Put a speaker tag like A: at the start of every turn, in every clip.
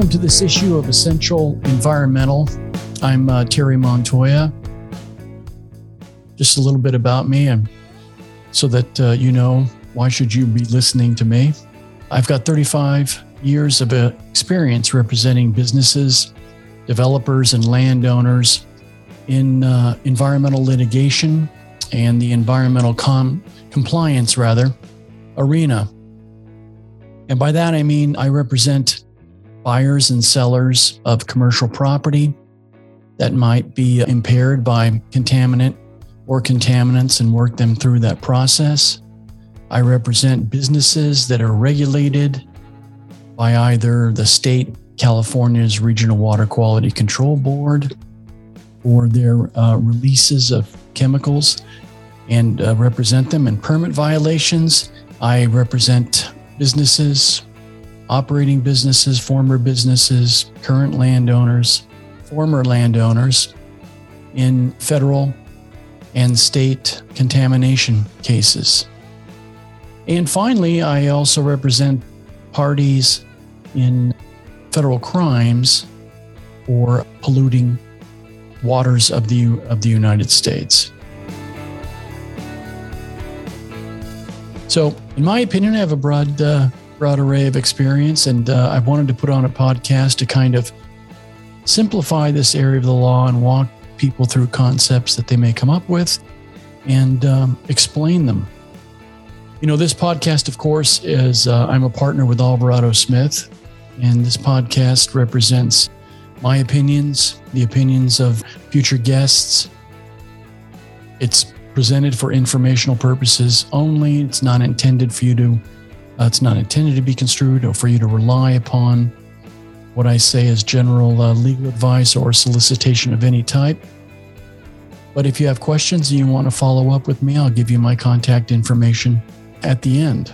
A: Welcome to this issue of Essential Environmental. I'm uh, Thierry Montoya. Just a little bit about me, and so that uh, you know why should you be listening to me. I've got 35 years of uh, experience representing businesses, developers, and landowners in uh, environmental litigation and the environmental com- compliance, rather, arena. And by that, I mean I represent buyers and sellers of commercial property that might be impaired by contaminant or contaminants and work them through that process. I represent businesses that are regulated by either the state California's Regional Water Quality Control Board or their uh, releases of chemicals and uh, represent them in permit violations. I represent businesses, operating businesses, former businesses, current landowners, former landowners in federal and state contamination cases. And finally, I also represent parties in federal crimes for polluting waters of the of the United States. So, in my opinion, I have a broad uh, broad array of experience, and uh, I wanted to put on a podcast to kind of simplify this area of the law and walk people through concepts that they may come up with and um, explain them. You know, this podcast, of course, is uh, I'm a partner with Alvarado Smith, and this podcast represents my opinions, the opinions of future guests. It's presented for informational purposes only. It's not intended for you to, uh, it's not intended to be construed or for you to rely upon what I say as general uh, legal advice or solicitation of any type. But if you have questions and you want to follow up with me, I'll give you my contact information at the end.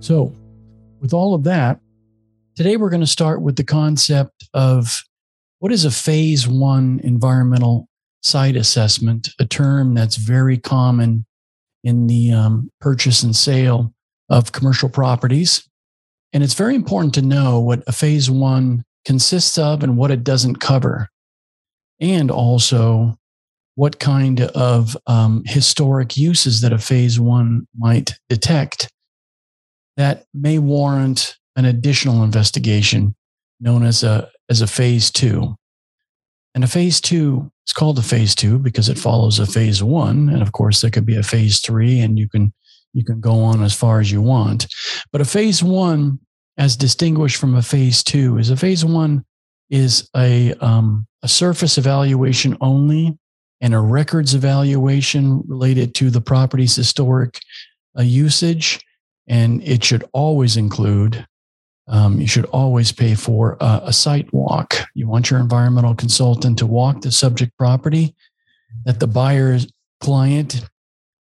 A: So, with all of that, Today, we're going to start with the concept of what is a phase one environmental site assessment, a term that's very common in the um, purchase and sale of commercial properties. And it's very important to know what a phase one consists of and what it doesn't cover, and also what kind of um, historic uses that a phase one might detect that may warrant an additional investigation known as a as a phase two. And a phase two is called a phase two because it follows a phase one. And of course, there could be a phase three, and you can you can go on as far as you want. But a phase one, as distinguished from a phase two, is a phase one is a um, a surface evaluation only and a records evaluation related to the property's historic uh, usage. And it should always include um, you should always pay for a, a site walk. You want your environmental consultant to walk the subject property that the buyer's client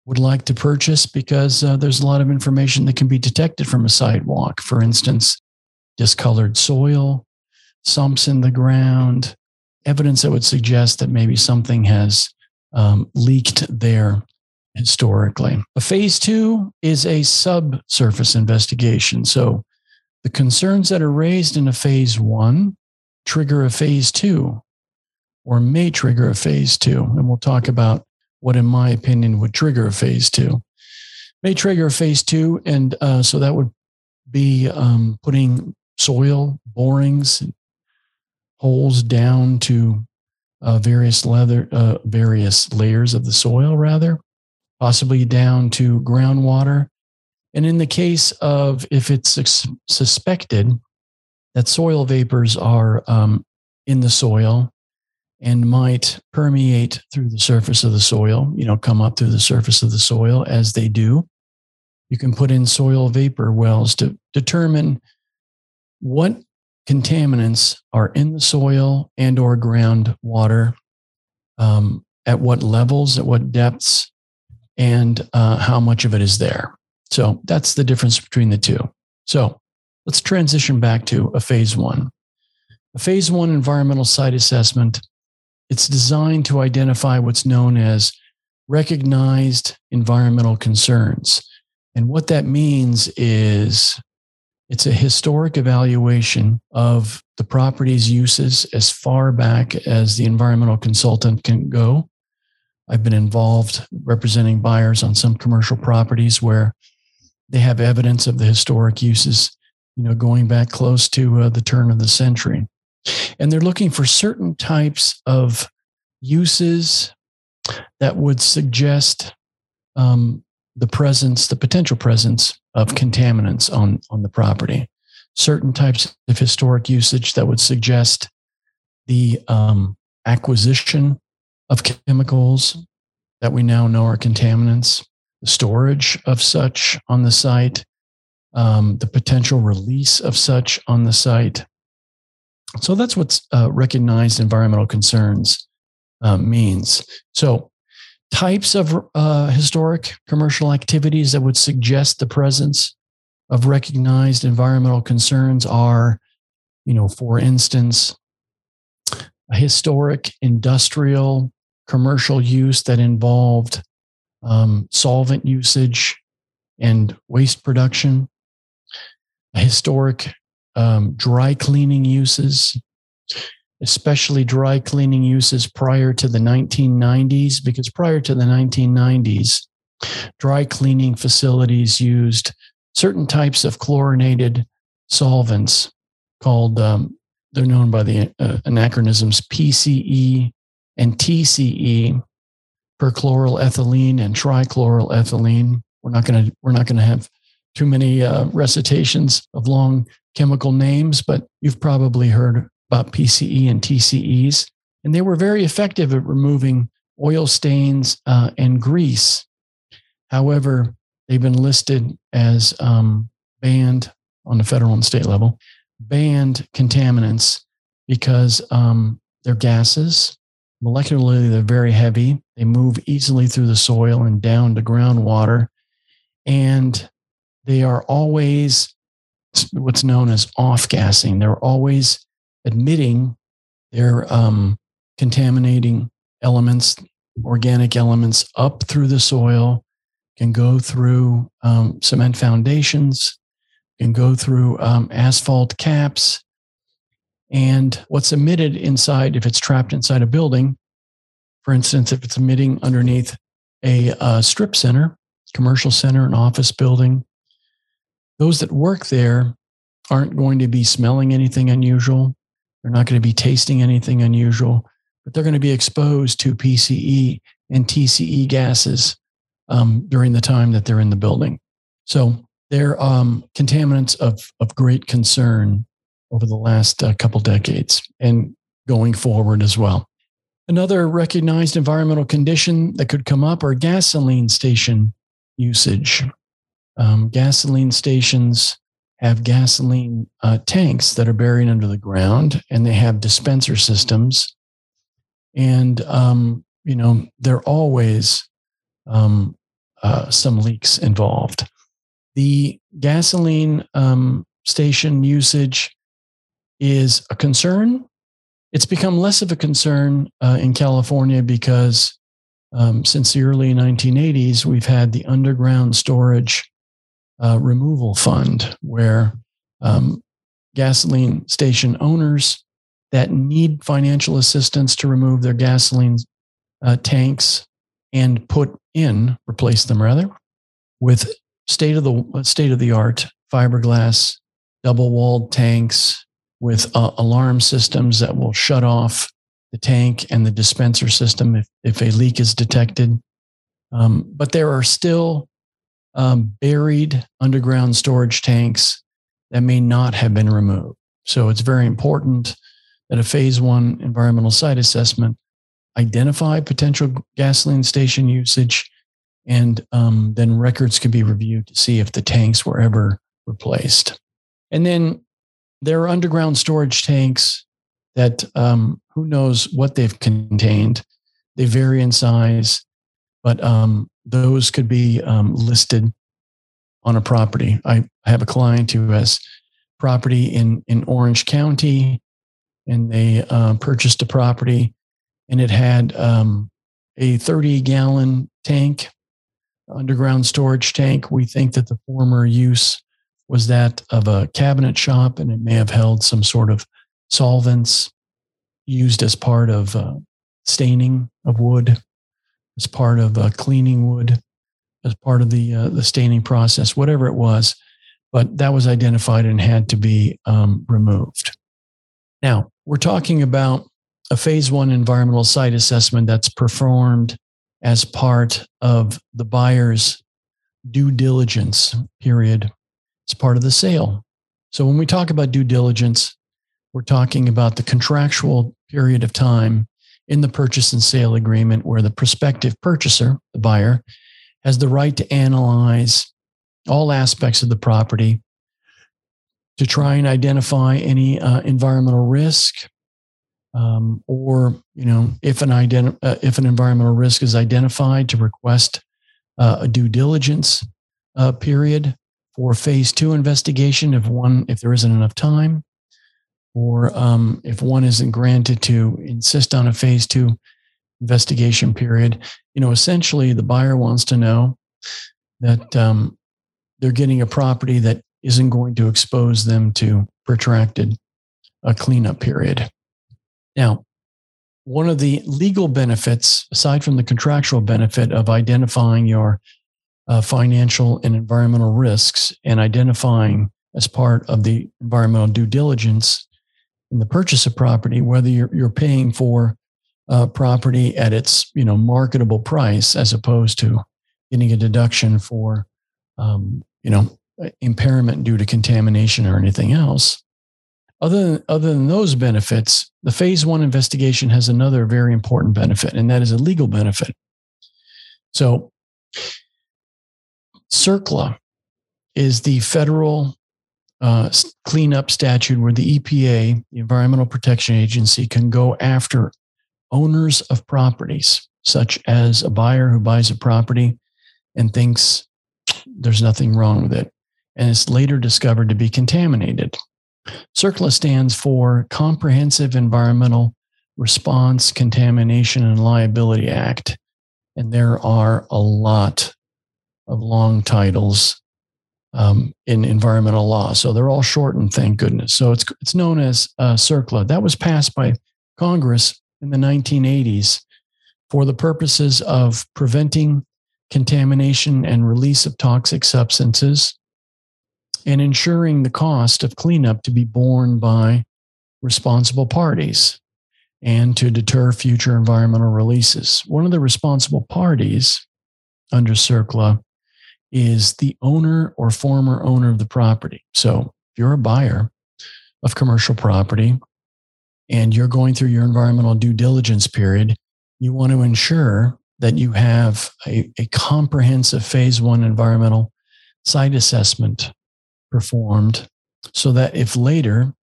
A: would like to purchase because uh, there's a lot of information that can be detected from a sidewalk. For instance, discolored soil, sumps in the ground, evidence that would suggest that maybe something has um, leaked there historically. A phase two is a subsurface investigation. So the concerns that are raised in a phase one trigger a phase two or may trigger a phase two. And we'll talk about what, in my opinion, would trigger a phase two. May trigger a phase two. And uh, so that would be um, putting soil borings, holes down to uh, various leather, uh, various layers of the soil, rather, possibly down to groundwater and in the case of if it's suspected that soil vapors are um, in the soil and might permeate through the surface of the soil, you know, come up through the surface of the soil as they do, you can put in soil vapor wells to determine what contaminants are in the soil and or groundwater, um, at what levels, at what depths, and uh, how much of it is there. So that's the difference between the two. So let's transition back to a phase one. A phase one environmental site assessment, it's designed to identify what's known as recognized environmental concerns. And what that means is it's a historic evaluation of the property's uses as far back as the environmental consultant can go. I've been involved representing buyers on some commercial properties where they have evidence of the historic uses, you know, going back close to uh, the turn of the century. And they're looking for certain types of uses that would suggest um, the presence, the potential presence of contaminants on, on the property. Certain types of historic usage that would suggest the um, acquisition of chemicals that we now know are contaminants, the storage of such on the site, um, the potential release of such on the site. So that's what uh, recognized environmental concerns uh, means. So types of uh, historic commercial activities that would suggest the presence of recognized environmental concerns are, you know, for instance, a historic industrial commercial use that involved um, solvent usage and waste production, historic um, dry cleaning uses, especially dry cleaning uses prior to the 1990s, because prior to the 1990s, dry cleaning facilities used certain types of chlorinated solvents called, um, they're known by the uh, anachronisms PCE and TCE, perchloroethylene and trichloroethylene. We're not going to we're not going to have too many uh, recitations of long chemical names, but you've probably heard about PCE and TCEs, and they were very effective at removing oil stains uh, and grease. However, they've been listed as um, banned on the federal and state level, banned contaminants because um, they're gases. Molecularly, they're very heavy. They move easily through the soil and down to groundwater. And they are always what's known as off gassing. They're always admitting they're um, contaminating elements, organic elements up through the soil, can go through um, cement foundations, can go through um, asphalt caps. And what's emitted inside, if it's trapped inside a building, for instance, if it's emitting underneath a uh, strip center, commercial center, an office building, those that work there aren't going to be smelling anything unusual. They're not going to be tasting anything unusual, but they're going to be exposed to PCE and TCE gases um, during the time that they're in the building. So they're um, contaminants of, of great concern over the last uh, couple decades and going forward as well. Another recognized environmental condition that could come up are gasoline station usage. Um, gasoline stations have gasoline uh, tanks that are buried under the ground and they have dispenser systems. And, um, you know, there are always um, uh, some leaks involved. The gasoline um, station usage is a concern. It's become less of a concern uh, in California because um, since the early 1980s, we've had the underground storage uh, removal fund where um, gasoline station owners that need financial assistance to remove their gasoline uh, tanks and put in, replace them rather, with state of the state of the art fiberglass double walled tanks with uh, alarm systems that will shut off the tank and the dispenser system if, if a leak is detected. Um, but there are still um, buried underground storage tanks that may not have been removed. So it's very important that a phase one environmental site assessment identify potential gasoline station usage, and um, then records can be reviewed to see if the tanks were ever replaced. And then there are underground storage tanks that um, who knows what they've contained. They vary in size, but um, those could be um, listed on a property. I have a client who has property in in Orange County, and they uh, purchased a property, and it had um, a 30 gallon tank, underground storage tank. We think that the former use was that of a cabinet shop and it may have held some sort of solvents used as part of uh, staining of wood, as part of uh, cleaning wood, as part of the uh, the staining process, whatever it was. But that was identified and had to be um, removed. Now we're talking about a phase one environmental site assessment that's performed as part of the buyer's due diligence period. It's part of the sale. So when we talk about due diligence, we're talking about the contractual period of time in the purchase and sale agreement where the prospective purchaser, the buyer, has the right to analyze all aspects of the property to try and identify any uh, environmental risk um, or you know if an uh, if an environmental risk is identified to request uh, a due diligence uh, period for phase two investigation if one if there isn't enough time or um, if one isn't granted to insist on a phase two investigation period, you know, essentially the buyer wants to know that um, they're getting a property that isn't going to expose them to protracted a cleanup period. Now, one of the legal benefits, aside from the contractual benefit of identifying your uh, financial and environmental risks and identifying as part of the environmental due diligence in the purchase of property, whether you're, you're paying for uh, property at its you know marketable price as opposed to getting a deduction for um, you know impairment due to contamination or anything else. Other than, other than those benefits, the phase one investigation has another very important benefit, and that is a legal benefit. So, CERCLA is the federal uh, cleanup statute where the EPA, the Environmental Protection Agency, can go after owners of properties, such as a buyer who buys a property and thinks there's nothing wrong with it, and it's later discovered to be contaminated. CERCLA stands for Comprehensive Environmental Response, Contamination, and Liability Act. And there are a lot of long titles um, in environmental law. So they're all shortened, thank goodness. So it's, it's known as uh, CERCLA. That was passed by Congress in the 1980s for the purposes of preventing contamination and release of toxic substances and ensuring the cost of cleanup to be borne by responsible parties and to deter future environmental releases. One of the responsible parties under CERCLA is the owner or former owner of the property. So if you're a buyer of commercial property and you're going through your environmental due diligence period, you want to ensure that you have a, a comprehensive phase one environmental site assessment performed so that if later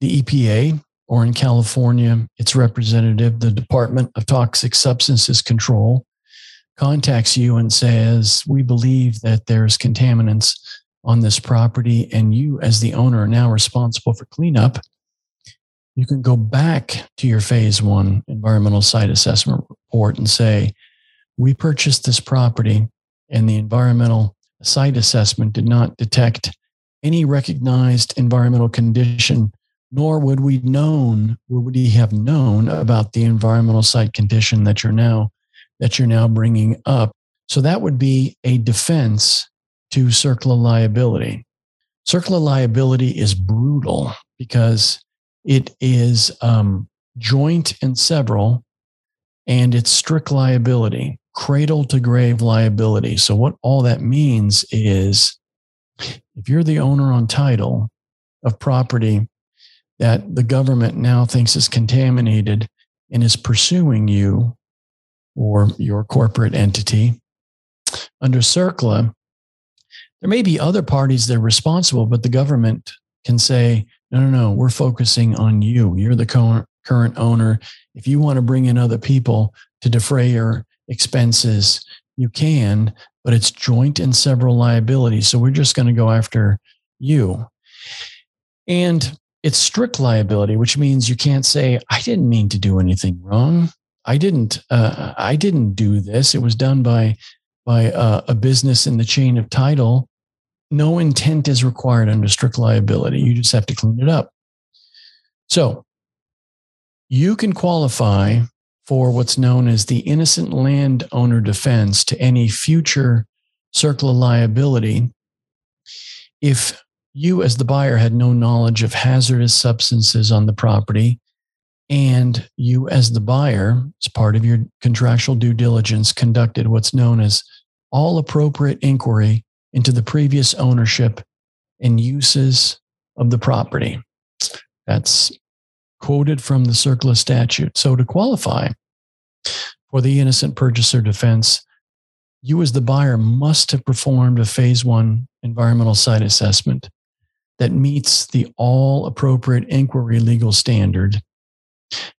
A: the EPA or in California, its representative, the Department of Toxic Substances Control, contacts you and says, We believe that there's contaminants on this property, and you, as the owner, are now responsible for cleanup. You can go back to your phase one environmental site assessment report and say, We purchased this property, and the environmental site assessment did not detect any recognized environmental condition, nor would we known would we have known about the environmental site condition that you're now that you're now bringing up. So that would be a defense to CERCLA liability. CERCLA liability is brutal because it is um, joint and several, and it's strict liability, cradle to grave liability. So, what all that means is if you're the owner on title of property that the government now thinks is contaminated and is pursuing you or your corporate entity. Under CERCLA, there may be other parties that are responsible, but the government can say, no, no, no, we're focusing on you. You're the current owner. If you want to bring in other people to defray your expenses, you can, but it's joint and several liabilities. So we're just going to go after you. And it's strict liability, which means you can't say, I didn't mean to do anything wrong. I didn't uh, I didn't do this. It was done by by uh, a business in the chain of title. No intent is required under strict liability. You just have to clean it up. So you can qualify for what's known as the innocent landowner defense to any future CERCLA liability if you, as the buyer, had no knowledge of hazardous substances on the property, and you, as the buyer, as part of your contractual due diligence, conducted what's known as all appropriate inquiry into the previous ownership and uses of the property. That's quoted from the CERCLA statute. So to qualify for the innocent purchaser defense, you as the buyer must have performed a phase one environmental site assessment that meets the all appropriate inquiry legal standard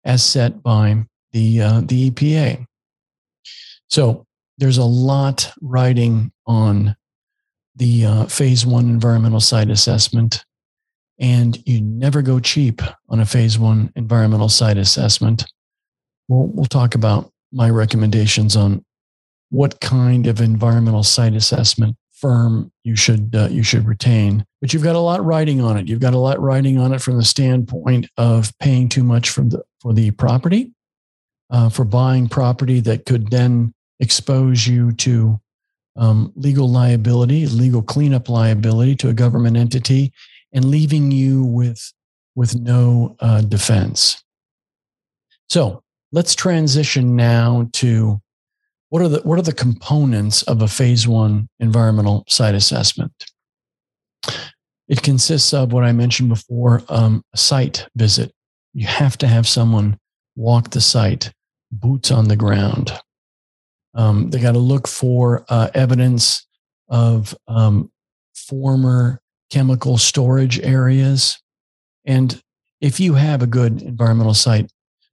A: as set by the, uh, the EPA. So there's a lot writing on the uh, phase one environmental site assessment and you never go cheap on a phase one environmental site assessment. We'll, we'll talk about my recommendations on what kind of environmental site assessment firm you should uh, you should retain. But you've got a lot writing on it. You've got a lot writing on it from the standpoint of paying too much from the for the property, uh, for buying property that could then expose you to um, legal liability, legal cleanup liability to a government entity, and leaving you with, with no uh, defense. So let's transition now to what are the what are the components of a phase one environmental site assessment? It consists of what I mentioned before, um, a site visit. You have to have someone walk the site, boots on the ground. Um, they got to look for uh, evidence of um, former chemical storage areas. And if you have a good environmental site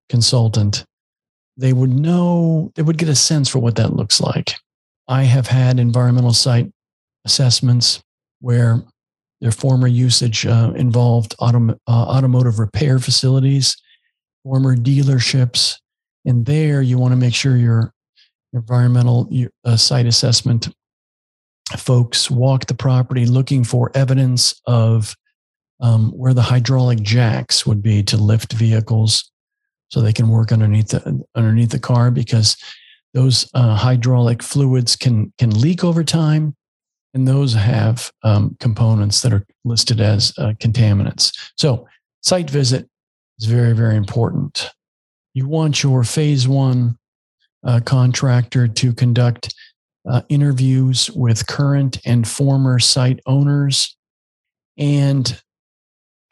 A: consultant, they would know, they would get a sense for what that looks like. I have had environmental site assessments where their former usage uh, involved autom- uh, automotive repair facilities, former dealerships. And there you want to make sure your environmental uh, site assessment folks walk the property looking for evidence of um, where the hydraulic jacks would be to lift vehicles so they can work underneath the underneath the car because those uh, hydraulic fluids can can leak over time. And those have um, components that are listed as uh, contaminants. So site visit is very very important. You want your phase one uh, contractor to conduct uh, interviews with current and former site owners. And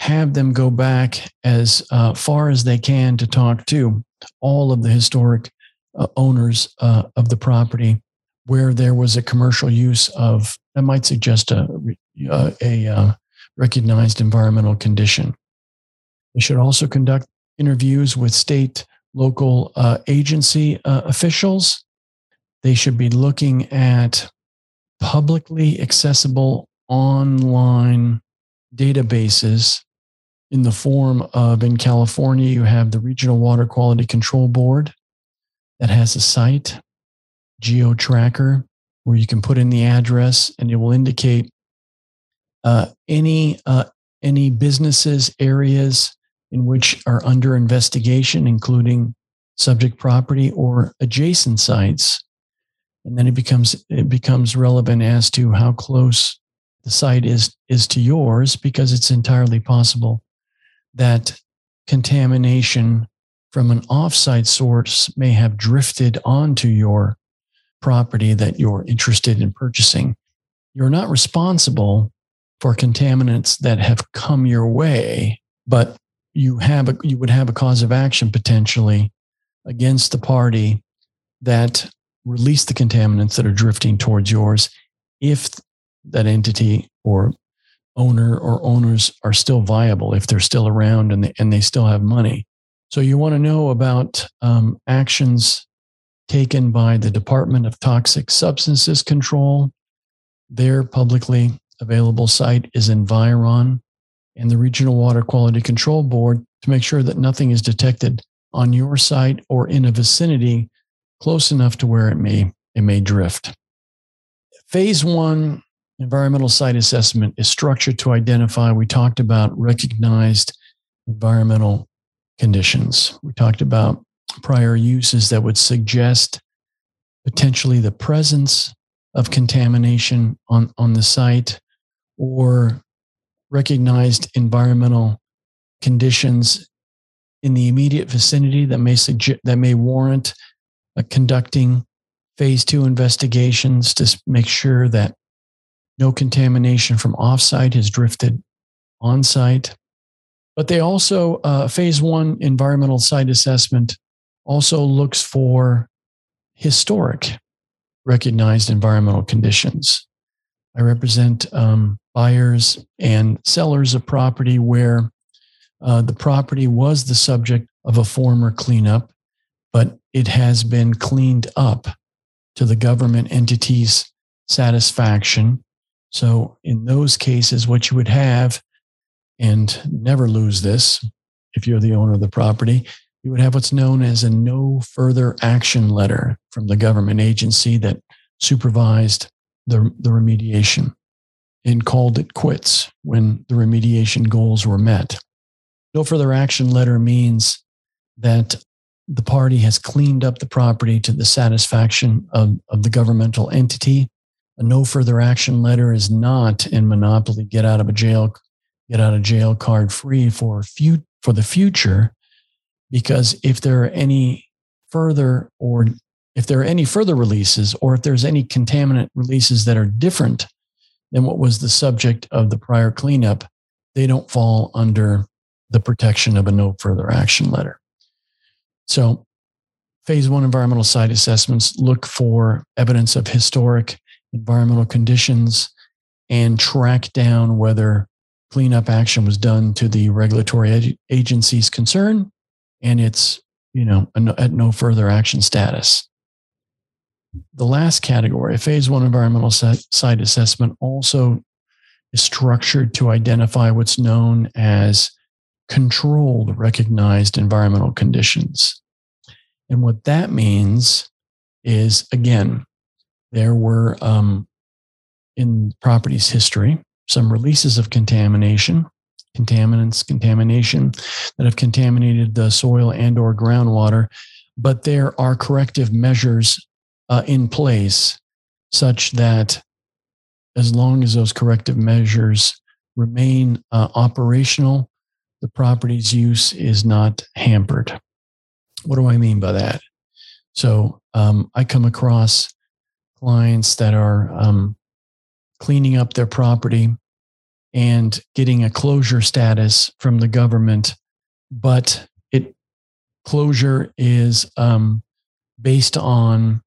A: have them go back as uh, far as they can to talk to all of the historic uh, owners uh, of the property where there was a commercial use of that might suggest a, uh, a, uh, recognized environmental condition. They should also conduct interviews with state, local uh, agency officials they should be looking at publicly accessible online databases in the form of in California, you have the Regional Water Quality Control Board that has a site, GeoTracker, where you can put in the address and it will indicate uh, any uh, any businesses areas in which are under investigation, including subject property or adjacent sites. And then it becomes it becomes relevant as to how close the site is is to yours because it's entirely possible that contamination from an offsite source may have drifted onto your property that you're interested in purchasing. You're not responsible for contaminants that have come your way but you have a, you would have a cause of action potentially against the party that released the contaminants that are drifting towards yours if that entity or owner or owners are still viable, if they're still around and they, and they still have money. So you want to know about um, actions taken by the Department of Toxic Substances Control. Their publicly available site is Environ and the Regional Water Quality Control Board to make sure that nothing is detected on your site or in a vicinity close enough to where it may it may drift. Phase one environmental site assessment is structured to identify, we talked about recognized environmental conditions. We talked about prior uses that would suggest potentially the presence of contamination on, on the site or recognized environmental conditions in the immediate vicinity that may suggest that may warrant uh, conducting phase two investigations to make sure that no contamination from offsite has drifted on site. But they also, uh, phase one environmental site assessment also looks for historic recognized environmental conditions. I represent um, buyers and sellers of property where uh, the property was the subject of a former cleanup, but it has been cleaned up to the government entity's satisfaction. So, in those cases, what you would have, and never lose this if you're the owner of the property, you would have what's known as a no further action letter from the government agency that supervised the, the remediation and called it quits when the remediation goals were met. No further action letter means that the party has cleaned up the property to the satisfaction of, of the governmental entity. A no further action letter is not in monopoly get out of a jail get out of jail card free for for the future because if there are any further or if there are any further releases or if there's any contaminant releases that are different than what was the subject of the prior cleanup, they don't fall under the protection of a no further action letter. So, phase one environmental site assessments look for evidence of historic environmental conditions and track down whether cleanup action was done to the regulatory agency's concern and it's you know at no further action status. The last category a phase one environmental site assessment also is structured to identify what's known as controlled recognized environmental conditions. And what that means is again there were um, in property's history some releases of contamination contaminants, contamination that have contaminated the soil and or groundwater, but there are corrective measures uh, in place such that as long as those corrective measures remain uh, operational, the property's use is not hampered. What do I mean by that? So um, I come across clients that are um, cleaning up their property and getting a closure status from the government, but it closure is um, based on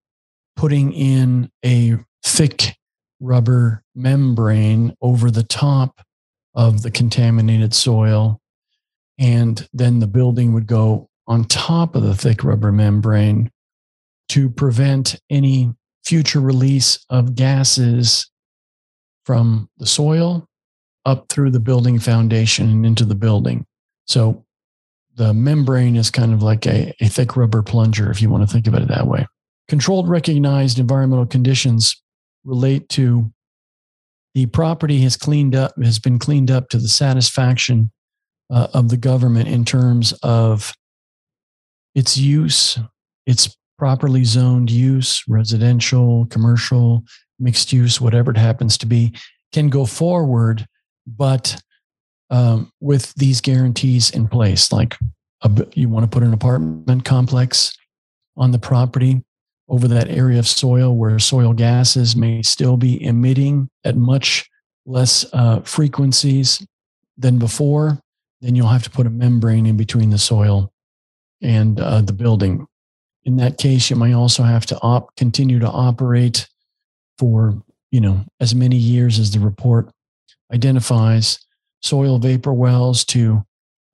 A: putting in a thick rubber membrane over the top of the contaminated soil. And then the building would go on top of the thick rubber membrane to prevent any future release of gases from the soil up through the building foundation and into the building. So the membrane is kind of like a, a thick rubber plunger, if you want to think of it that way. Controlled recognized environmental conditions relate to the property has cleaned up, has been cleaned up to the satisfaction uh, of the government in terms of its use, its properly zoned use, residential, commercial, mixed use, whatever it happens to be, can go forward but um, with these guarantees in place, like a, you want to put an apartment complex on the property over that area of soil where soil gases may still be emitting at much less uh, frequencies than before, then you'll have to put a membrane in between the soil and uh, the building. In that case, you might also have to op- continue to operate for you know as many years as the report identifies soil vapor wells to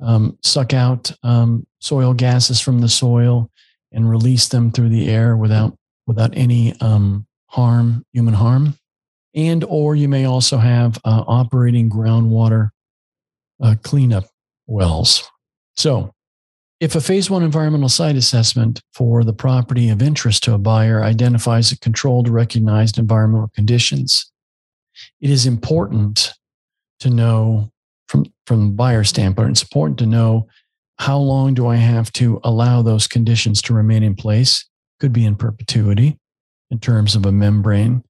A: um, suck out um, soil gases from the soil and release them through the air without without any um, harm, human harm. And or you may also have uh, operating groundwater uh, cleanup wells. So if a phase one environmental site assessment for the property of interest to a buyer identifies a controlled, recognized environmental conditions, it is important to know from, from the buyer standpoint, it's important to know how long do I have to allow those conditions to remain in place? Could be in perpetuity in terms of a membrane.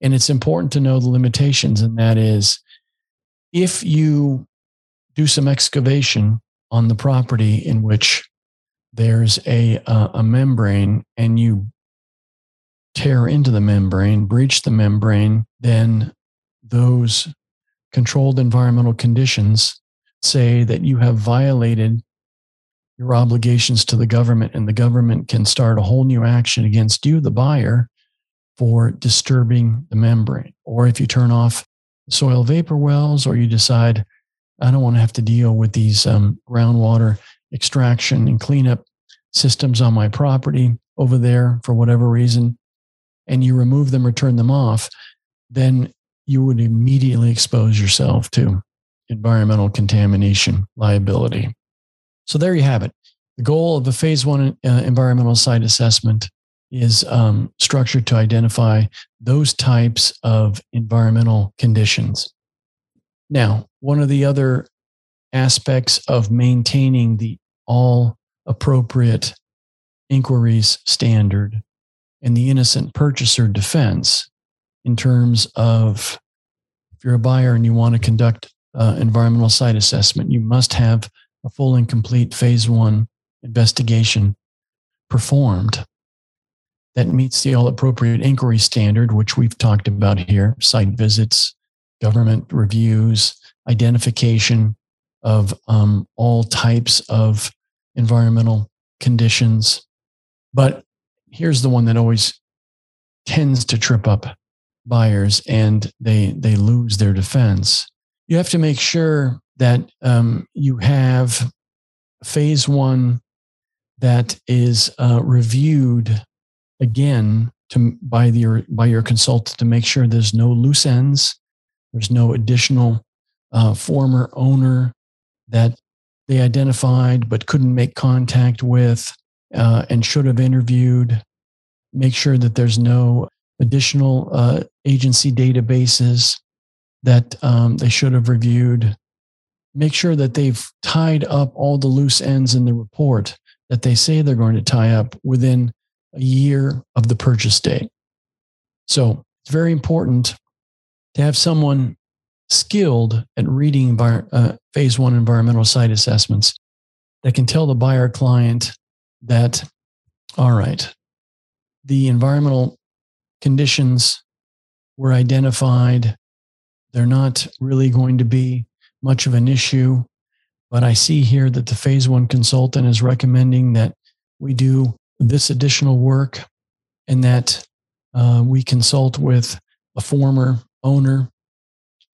A: And it's important to know the limitations, and that is if you do some excavation on the property in which there's a, uh, a membrane and you tear into the membrane, breach the membrane, then those controlled environmental conditions say that you have violated your obligations to the government, and the government can start a whole new action against you, the buyer, for disturbing the membrane. Or if you turn off soil vapor wells, or you decide, I don't want to have to deal with these um, groundwater extraction and cleanup systems on my property over there for whatever reason, and you remove them or turn them off, then you would immediately expose yourself to environmental contamination liability. So there you have it. The goal of the phase one uh, environmental site assessment is um, structured to identify those types of environmental conditions. Now, one of the other aspects of maintaining the all appropriate inquiries standard and the innocent purchaser defense in terms of if you're a buyer and you want to conduct uh, environmental site assessment, you must have a full and complete phase one investigation performed that meets the all appropriate inquiry standard, which we've talked about here site visits, government reviews, identification of um, all types of environmental conditions. But here's the one that always tends to trip up buyers and they they lose their defense. You have to make sure that um, you have phase one that is uh, reviewed again to by the by your consultant to make sure there's no loose ends, there's no additional uh, former owner that they identified but couldn't make contact with uh, and should have interviewed. Make sure that there's no additional uh, agency databases that um, they should have reviewed. Make sure that they've tied up all the loose ends in the report that they say they're going to tie up within a year of the purchase date. So it's very important to have someone skilled at reading uh, phase one environmental site assessments that can tell the buyer client that, all right, the environmental conditions were identified. They're not really going to be much of an issue. But I see here that the phase one consultant is recommending that we do this additional work and that uh, we consult with a former owner.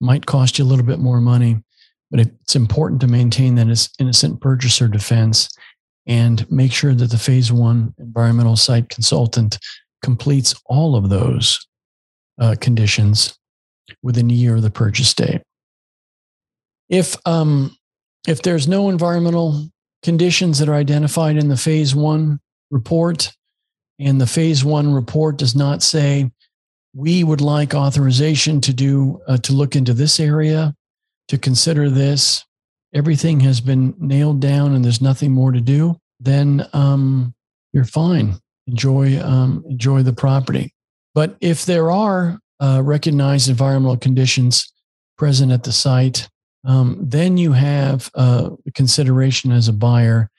A: Might cost you a little bit more money, but it's important to maintain that it's innocent purchaser defense and make sure that the phase one environmental site consultant completes all of those uh, conditions within a year of the purchase date. If um, if there's no environmental conditions that are identified in the phase one report, and the phase one report does not say we would like authorization to do uh, to look into this area, to consider this, everything has been nailed down, and there's nothing more to do, then um, you're fine enjoy um, enjoy the property. But if there are uh, recognized environmental conditions present at the site, um, then you have uh, consideration as a buyer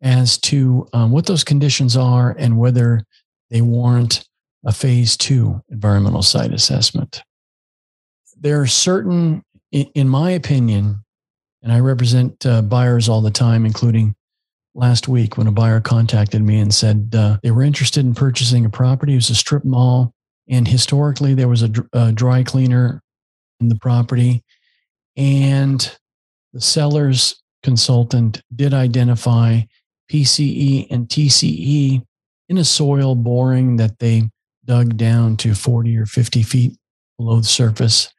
A: as to um, what those conditions are and whether they warrant a phase two environmental site assessment. There are certain, in my opinion, and I represent uh, buyers all the time, including last week when a buyer contacted me and said uh, they were interested in purchasing a property. It was a strip mall. And historically, there was a, a dry cleaner in the property. And the seller's consultant did identify PCE and TCE in a soil boring that they dug down to 40 or 50 feet below the surface.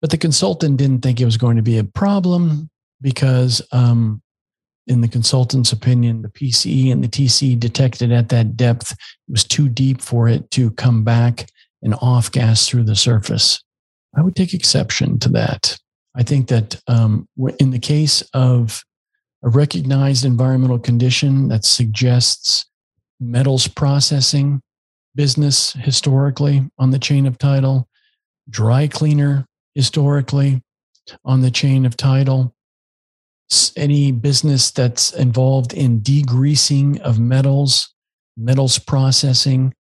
A: But the consultant didn't think it was going to be a problem because um, in the consultant's opinion, the PCE and the TC detected at that depth was too deep for it to come back and off gas through the surface. I would take exception to that. I think that um, in the case of a recognized environmental condition that suggests metals processing business historically on the chain of title, dry cleaner historically on the chain of title, any business that's involved in degreasing of metals, metals processing,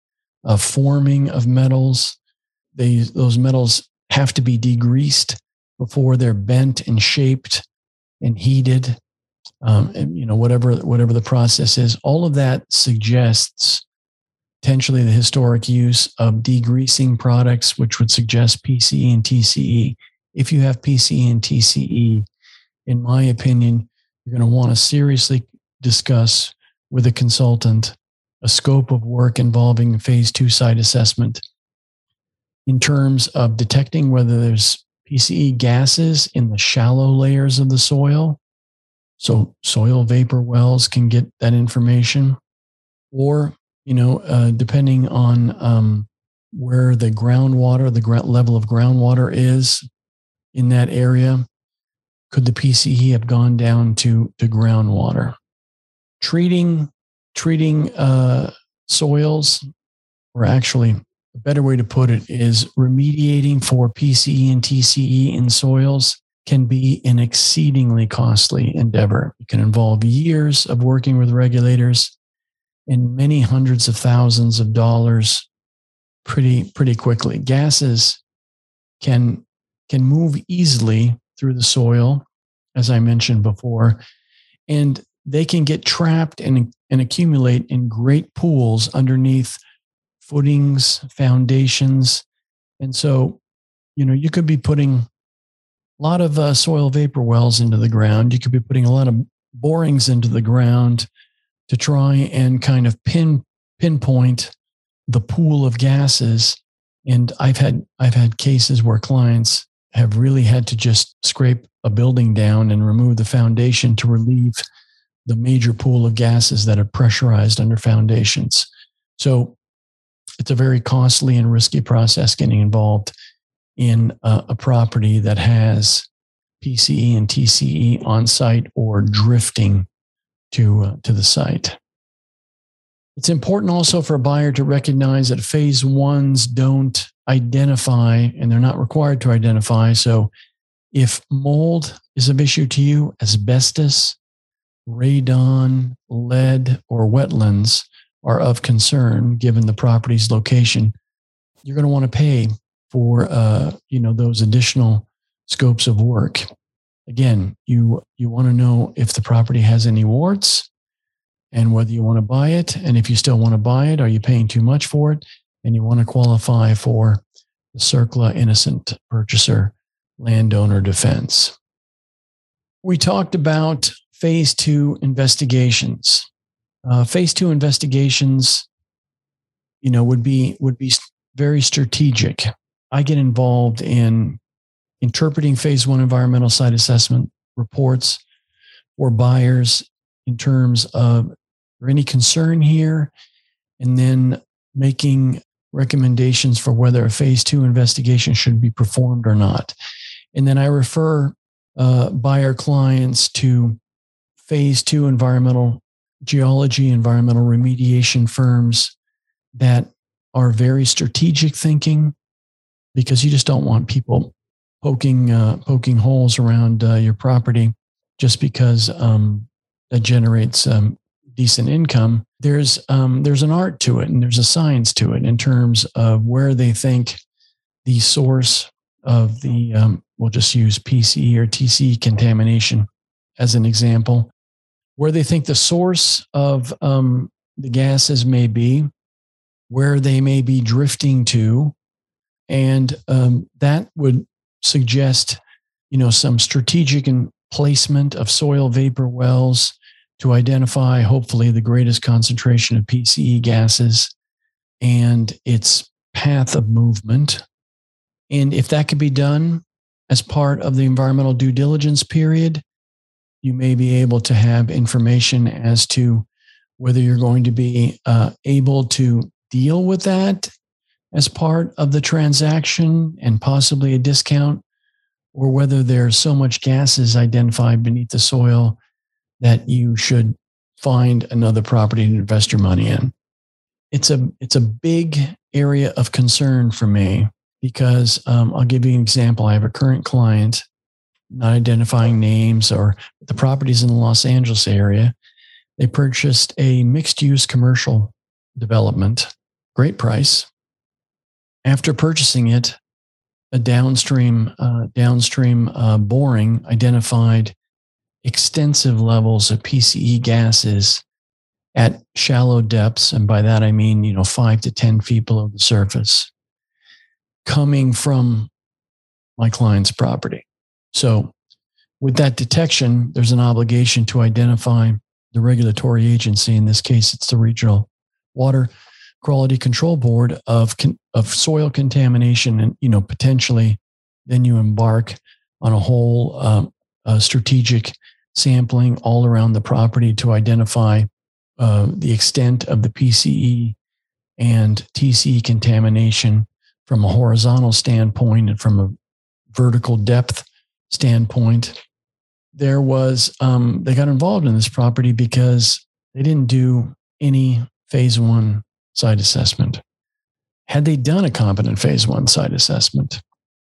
A: of forming of metals. They, those metals have to be degreased before they're bent and shaped and heated. Um, and, you know, whatever whatever the process is, all of that suggests potentially the historic use of degreasing products, which would suggest PCE and TCE. If you have PCE and TCE, in my opinion, you're going to want to seriously discuss with a consultant a scope of work involving phase two site assessment in terms of detecting whether there's PCE gases in the shallow layers of the soil. So soil vapor wells can get that information. Or, you know, uh, depending on um, where the groundwater, the level of groundwater is in that area, could the PCE have gone down to, to groundwater? Treating treating uh, soils, or actually a better way to put it is remediating for PCE and TCE in soils can be an exceedingly costly endeavor. It can involve years of working with regulators and many hundreds of thousands of dollars pretty pretty quickly. Gases can can move easily through the soil, as I mentioned before, and they can get trapped and, and accumulate in great pools underneath footings, foundations. And so, you know, you could be putting a lot of uh, soil vapor wells into the ground. You could be putting a lot of borings into the ground to try and kind of pin pinpoint the pool of gases. And I've had I've had cases where clients have really had to just scrape a building down and remove the foundation to relieve the major pool of gases that are pressurized under foundations. So it's a very costly and risky process getting involved in a, a property that has PCE and TCE on site or drifting to, uh, to the site. It's important also for a buyer to recognize that phase ones don't identify and they're not required to identify. So if mold is of issue to you, asbestos, radon, lead, or wetlands are of concern given the property's location, you're going to want to pay for uh, you know those additional scopes of work. Again, you you want to know if the property has any warts and whether you want to buy it. And if you still want to buy it, are you paying too much for it? And you want to qualify for the CERCLA innocent purchaser landowner defense. We talked about phase two investigations. Uh, phase two investigations, you know, would be would be very strategic. I get involved in interpreting phase one environmental site assessment reports for buyers in terms of there any concern here, and then making recommendations for whether a phase two investigation should be performed or not. And then I refer uh, buyer clients to phase two environmental geology, environmental remediation firms that are very strategic thinking because you just don't want people poking uh, poking holes around uh, your property just because um, that generates um, decent income. There's um, there's an art to it and there's a science to it in terms of where they think the source of the um, we'll just use PCE or TCE contamination as an example where they think the source of um, the gases may be, where they may be drifting to, and um, that would suggest, you know, some strategic placement of soil vapor wells to identify, hopefully, the greatest concentration of PCE gases and its path of movement. And if that could be done as part of the environmental due diligence period, you may be able to have information as to whether you're going to be uh, able to deal with that as part of the transaction and possibly a discount, or whether there's so much gases identified beneath the soil that you should find another property to invest your money in. It's a it's a big area of concern for me because um, I'll give you an example. I have a current client, not identifying names or the properties in the Los Angeles area. They purchased a mixed use commercial development, great price. After purchasing it, a downstream uh, downstream uh, boring identified extensive levels of PCE gases at shallow depths, and by that I mean you know five to ten feet below the surface, coming from my client's property. So, with that detection, there's an obligation to identify the regulatory agency. In this case, it's the Regional Water Quality Control Board of of soil contamination, and you know potentially, then you embark on a whole um, strategic sampling all around the property to identify uh, the extent of the PCE and TCE contamination from a horizontal standpoint and from a vertical depth standpoint. There was, um, they got involved in this property because they didn't do any phase one site assessment. Had they done a competent phase one site assessment,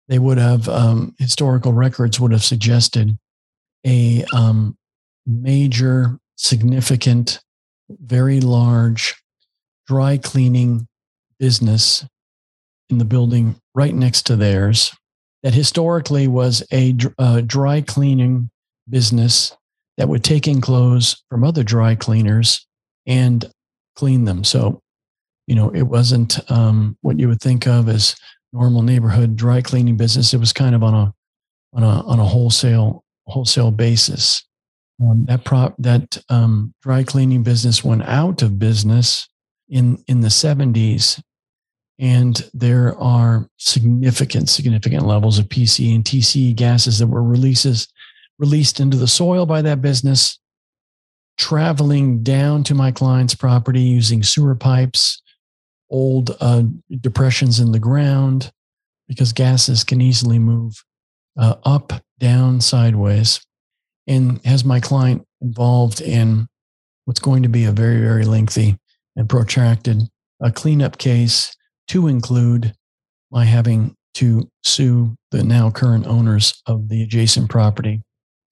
A: they would have, um, historical records would have suggested a um, major, significant, very large dry cleaning business in the building right next to theirs that historically was a uh, dry cleaning business that would take in clothes from other dry cleaners and clean them. So, you know, it wasn't um, what you would think of as normal neighborhood dry cleaning business. It was kind of on a on a on a wholesale wholesale basis. Um, that prop that um, dry cleaning business went out of business in in the 70s and there are significant significant levels of pc and tce gases that were releases released into the soil by that business traveling down to my client's property using sewer pipes old uh, depressions in the ground because gases can easily move uh, up down sideways and has my client involved in what's going to be a very, very lengthy and protracted a cleanup case to include my having to sue the now current owners of the adjacent property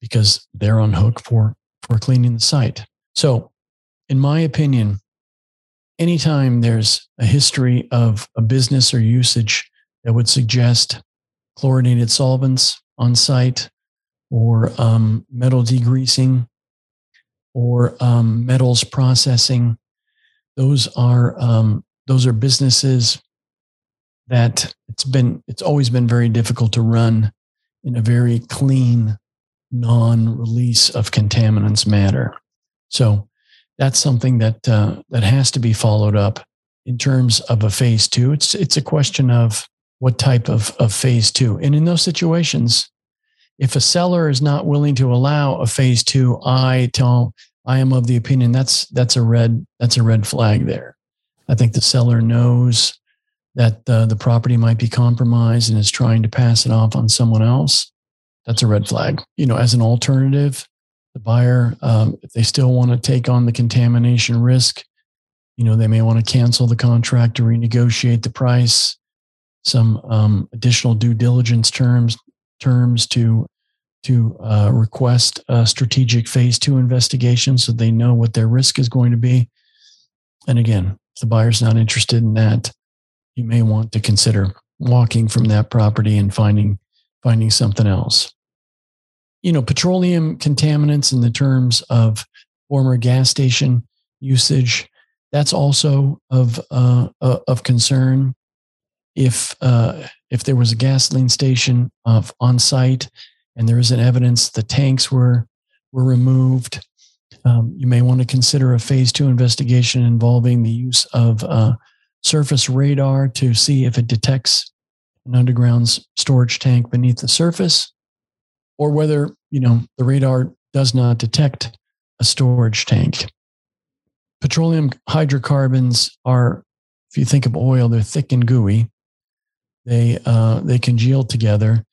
A: because they're on hook for for cleaning the site. So, in my opinion, anytime there's a history of a business or usage that would suggest chlorinated solvents on site or um, metal degreasing or um, metals processing. Those are um, those are businesses that it's been it's always been very difficult to run in a very clean, non-release of contaminants matter. So that's something that uh, that has to be followed up in terms of a phase two. It's it's a question of what type of, of phase two, and in those situations, if a seller is not willing to allow a phase two, I tell I am of the opinion that's that's a red that's a red flag there. I think the seller knows that uh, the property might be compromised and is trying to pass it off on someone else. That's a red flag. You know, as an alternative, the buyer, um, if they still want to take on the contamination risk, you know, they may want to cancel the contract or renegotiate the price, some um, additional due diligence terms terms to to uh, request a strategic phase two investigation so they know what their risk is going to be. And again, if the buyer's not interested in that, you may want to consider walking from that property and finding finding something else. You know, petroleum contaminants in the terms of former gas station usage, that's also of uh, uh of concern. If uh, if there was a gasoline station of on site and there isn't evidence the tanks were were removed, um, you may want to consider a phase two investigation involving the use of uh, surface radar to see if it detects an underground storage tank beneath the surface, or whether you know the radar does not detect a storage tank. Petroleum hydrocarbons are, if you think of oil, they're thick and gooey. They uh, they congeal together.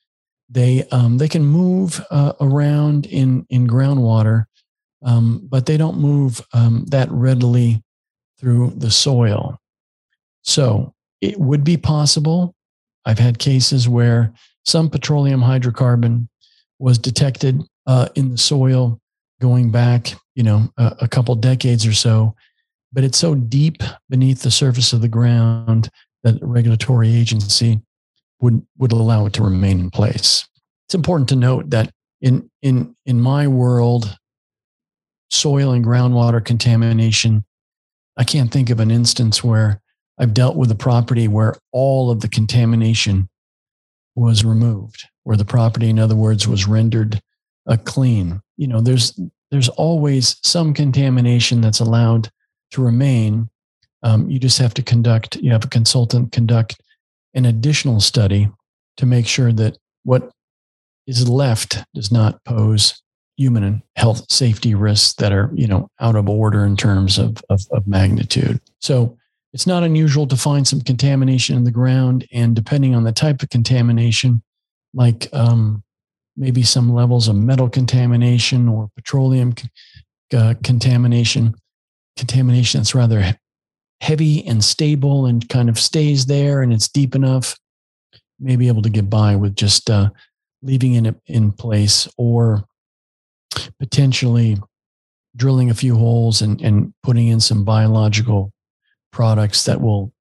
A: They um, they can move uh, around in in groundwater, um, but they don't move um, that readily through the soil. So it would be possible. I've had cases where some petroleum hydrocarbon was detected uh, in the soil going back, you know, a, a couple decades or so, but it's so deep beneath the surface of the ground that a regulatory agency would would allow it to remain in place. It's important to note that in in in my world, soil and groundwater contamination, I can't think of an instance where I've dealt with a property where all of the contamination was removed, where the property, in other words, was rendered uh, clean. You know, there's there's always some contamination that's allowed to remain. Um, you just have to conduct. You have a consultant conduct an additional study to make sure that what is left does not pose human health safety risks that are you know out of order in terms of, of, of magnitude. So it's not unusual to find some contamination in the ground, and depending on the type of contamination, like um, maybe some levels of metal contamination or petroleum uh, contamination, contamination that's rather heavy and stable and kind of stays there and it's deep enough, may be able to get by with just uh, leaving it in place or potentially drilling a few holes and, and putting in some biological products that will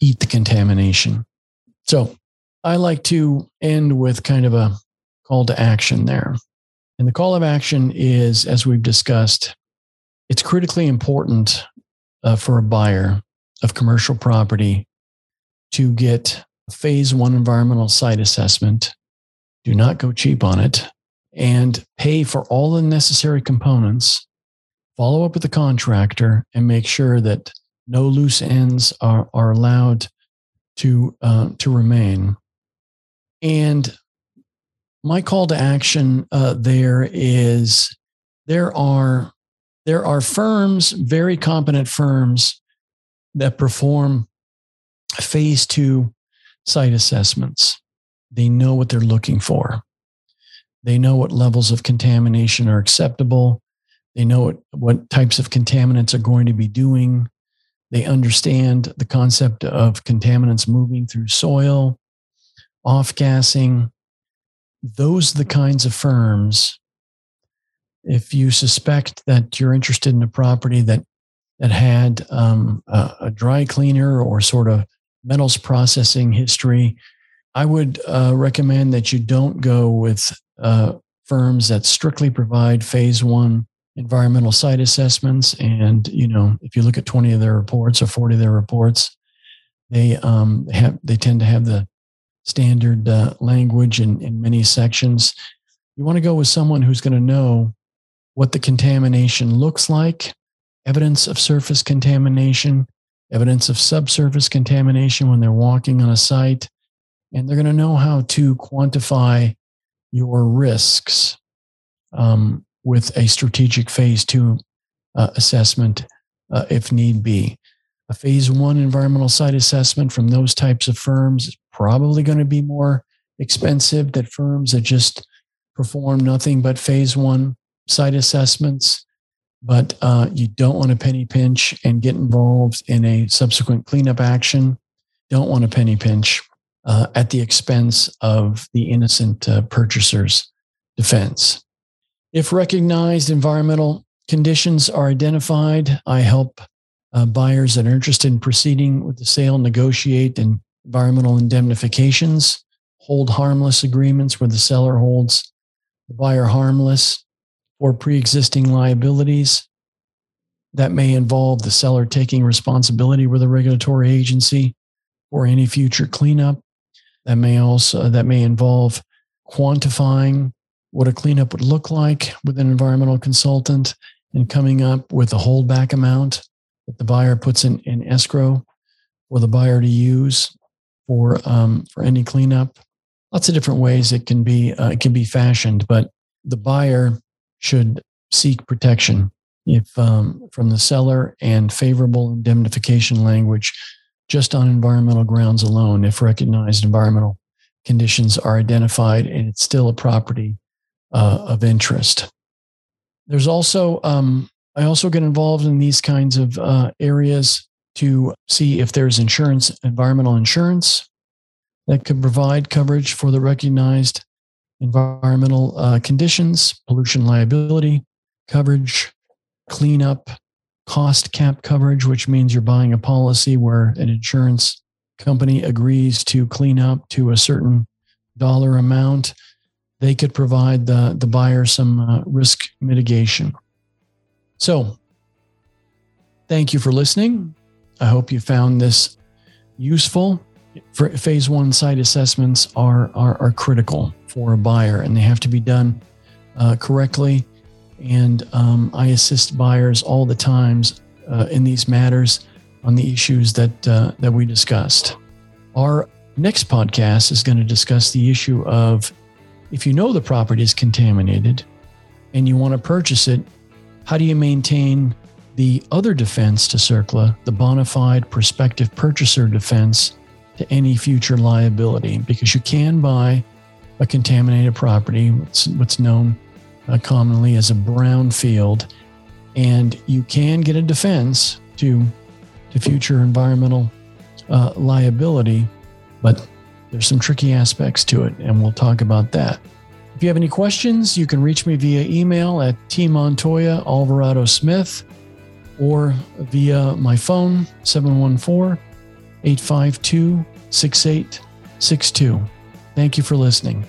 A: eat the contamination. So I like to end with kind of a call to action there. And the call of action is, as we've discussed, it's critically important uh, for a buyer of commercial property to get a phase one environmental site assessment. Do not go cheap on it and pay for all the necessary components. Follow up with the contractor and make sure that no loose ends are, are allowed to, uh, to remain. And my call to action uh, there is there are there are firms, very competent firms, that perform phase two site assessments. They know what they're looking for. They know what levels of contamination are acceptable. They know what, what types of contaminants are going to be doing. They understand the concept of contaminants moving through soil, off gassing. Those are the kinds of firms. If you suspect that you're interested in a property that that had um, a, a, dry cleaner or sort of metals processing history, I would uh, recommend that you don't go with uh, firms that strictly provide phase one environmental site assessments. And, you know, if you look at 20 of their reports or 40 of their reports, they um, have they tend to have the standard uh, language in, in many sections. You want to go with someone who's going to know what the contamination looks like, evidence of surface contamination, evidence of subsurface contamination when they're walking on a site, and they're going to know how to quantify your risks um, with a strategic phase two uh, assessment uh, if need be. A phase one environmental site assessment from those types of firms is probably going to be more expensive than firms that just perform nothing but phase one site assessments but uh, you don't want to penny pinch and get involved in a subsequent cleanup action. Don't want to penny pinch uh, at the expense of the innocent uh, purchaser's defense. If recognized environmental conditions are identified, I help uh, buyers that are interested in proceeding with the sale negotiate environmental indemnifications, hold harmless agreements where the seller holds the buyer harmless or pre existing liabilities. That may involve the seller taking responsibility with a regulatory agency or any future cleanup. That may also that may involve quantifying what a cleanup would look like with an environmental consultant and coming up with a holdback amount that the buyer puts in, in escrow for the buyer to use for um, for any cleanup. Lots of different ways it can be uh, it can be fashioned, but the buyer should seek protection if um, from the seller and favorable indemnification language just on environmental grounds alone if recognized environmental conditions are identified and it's still a property uh, of interest there's also um, i also get involved in these kinds of uh, areas to see if there's insurance environmental insurance that could provide coverage for the recognized environmental uh, conditions pollution liability coverage cleanup cost cap coverage, which means you're buying a policy where an insurance company agrees to clean up to a certain dollar amount. They could provide the, the buyer some uh, risk mitigation. So, thank you for listening. I hope you found this useful. For phase one site assessments are, are, are critical for a buyer and they have to be done uh, correctly and um, I assist buyers all the times uh, in these matters on the issues that uh, that we discussed. Our next podcast is going to discuss the issue of if you know the property is contaminated and you want to purchase it, how do you maintain the other defense to CERCLA, the bona fide prospective purchaser defense to any future liability? Because you can buy a contaminated property, what's, known uh, commonly as a brown field, and you can get a defense to to future environmental uh, liability, but there's some tricky aspects to it, and we'll talk about that. If you have any questions, you can reach me via email at tmontoya alvarado smith or via my phone 714 852 6862. Thank you for listening.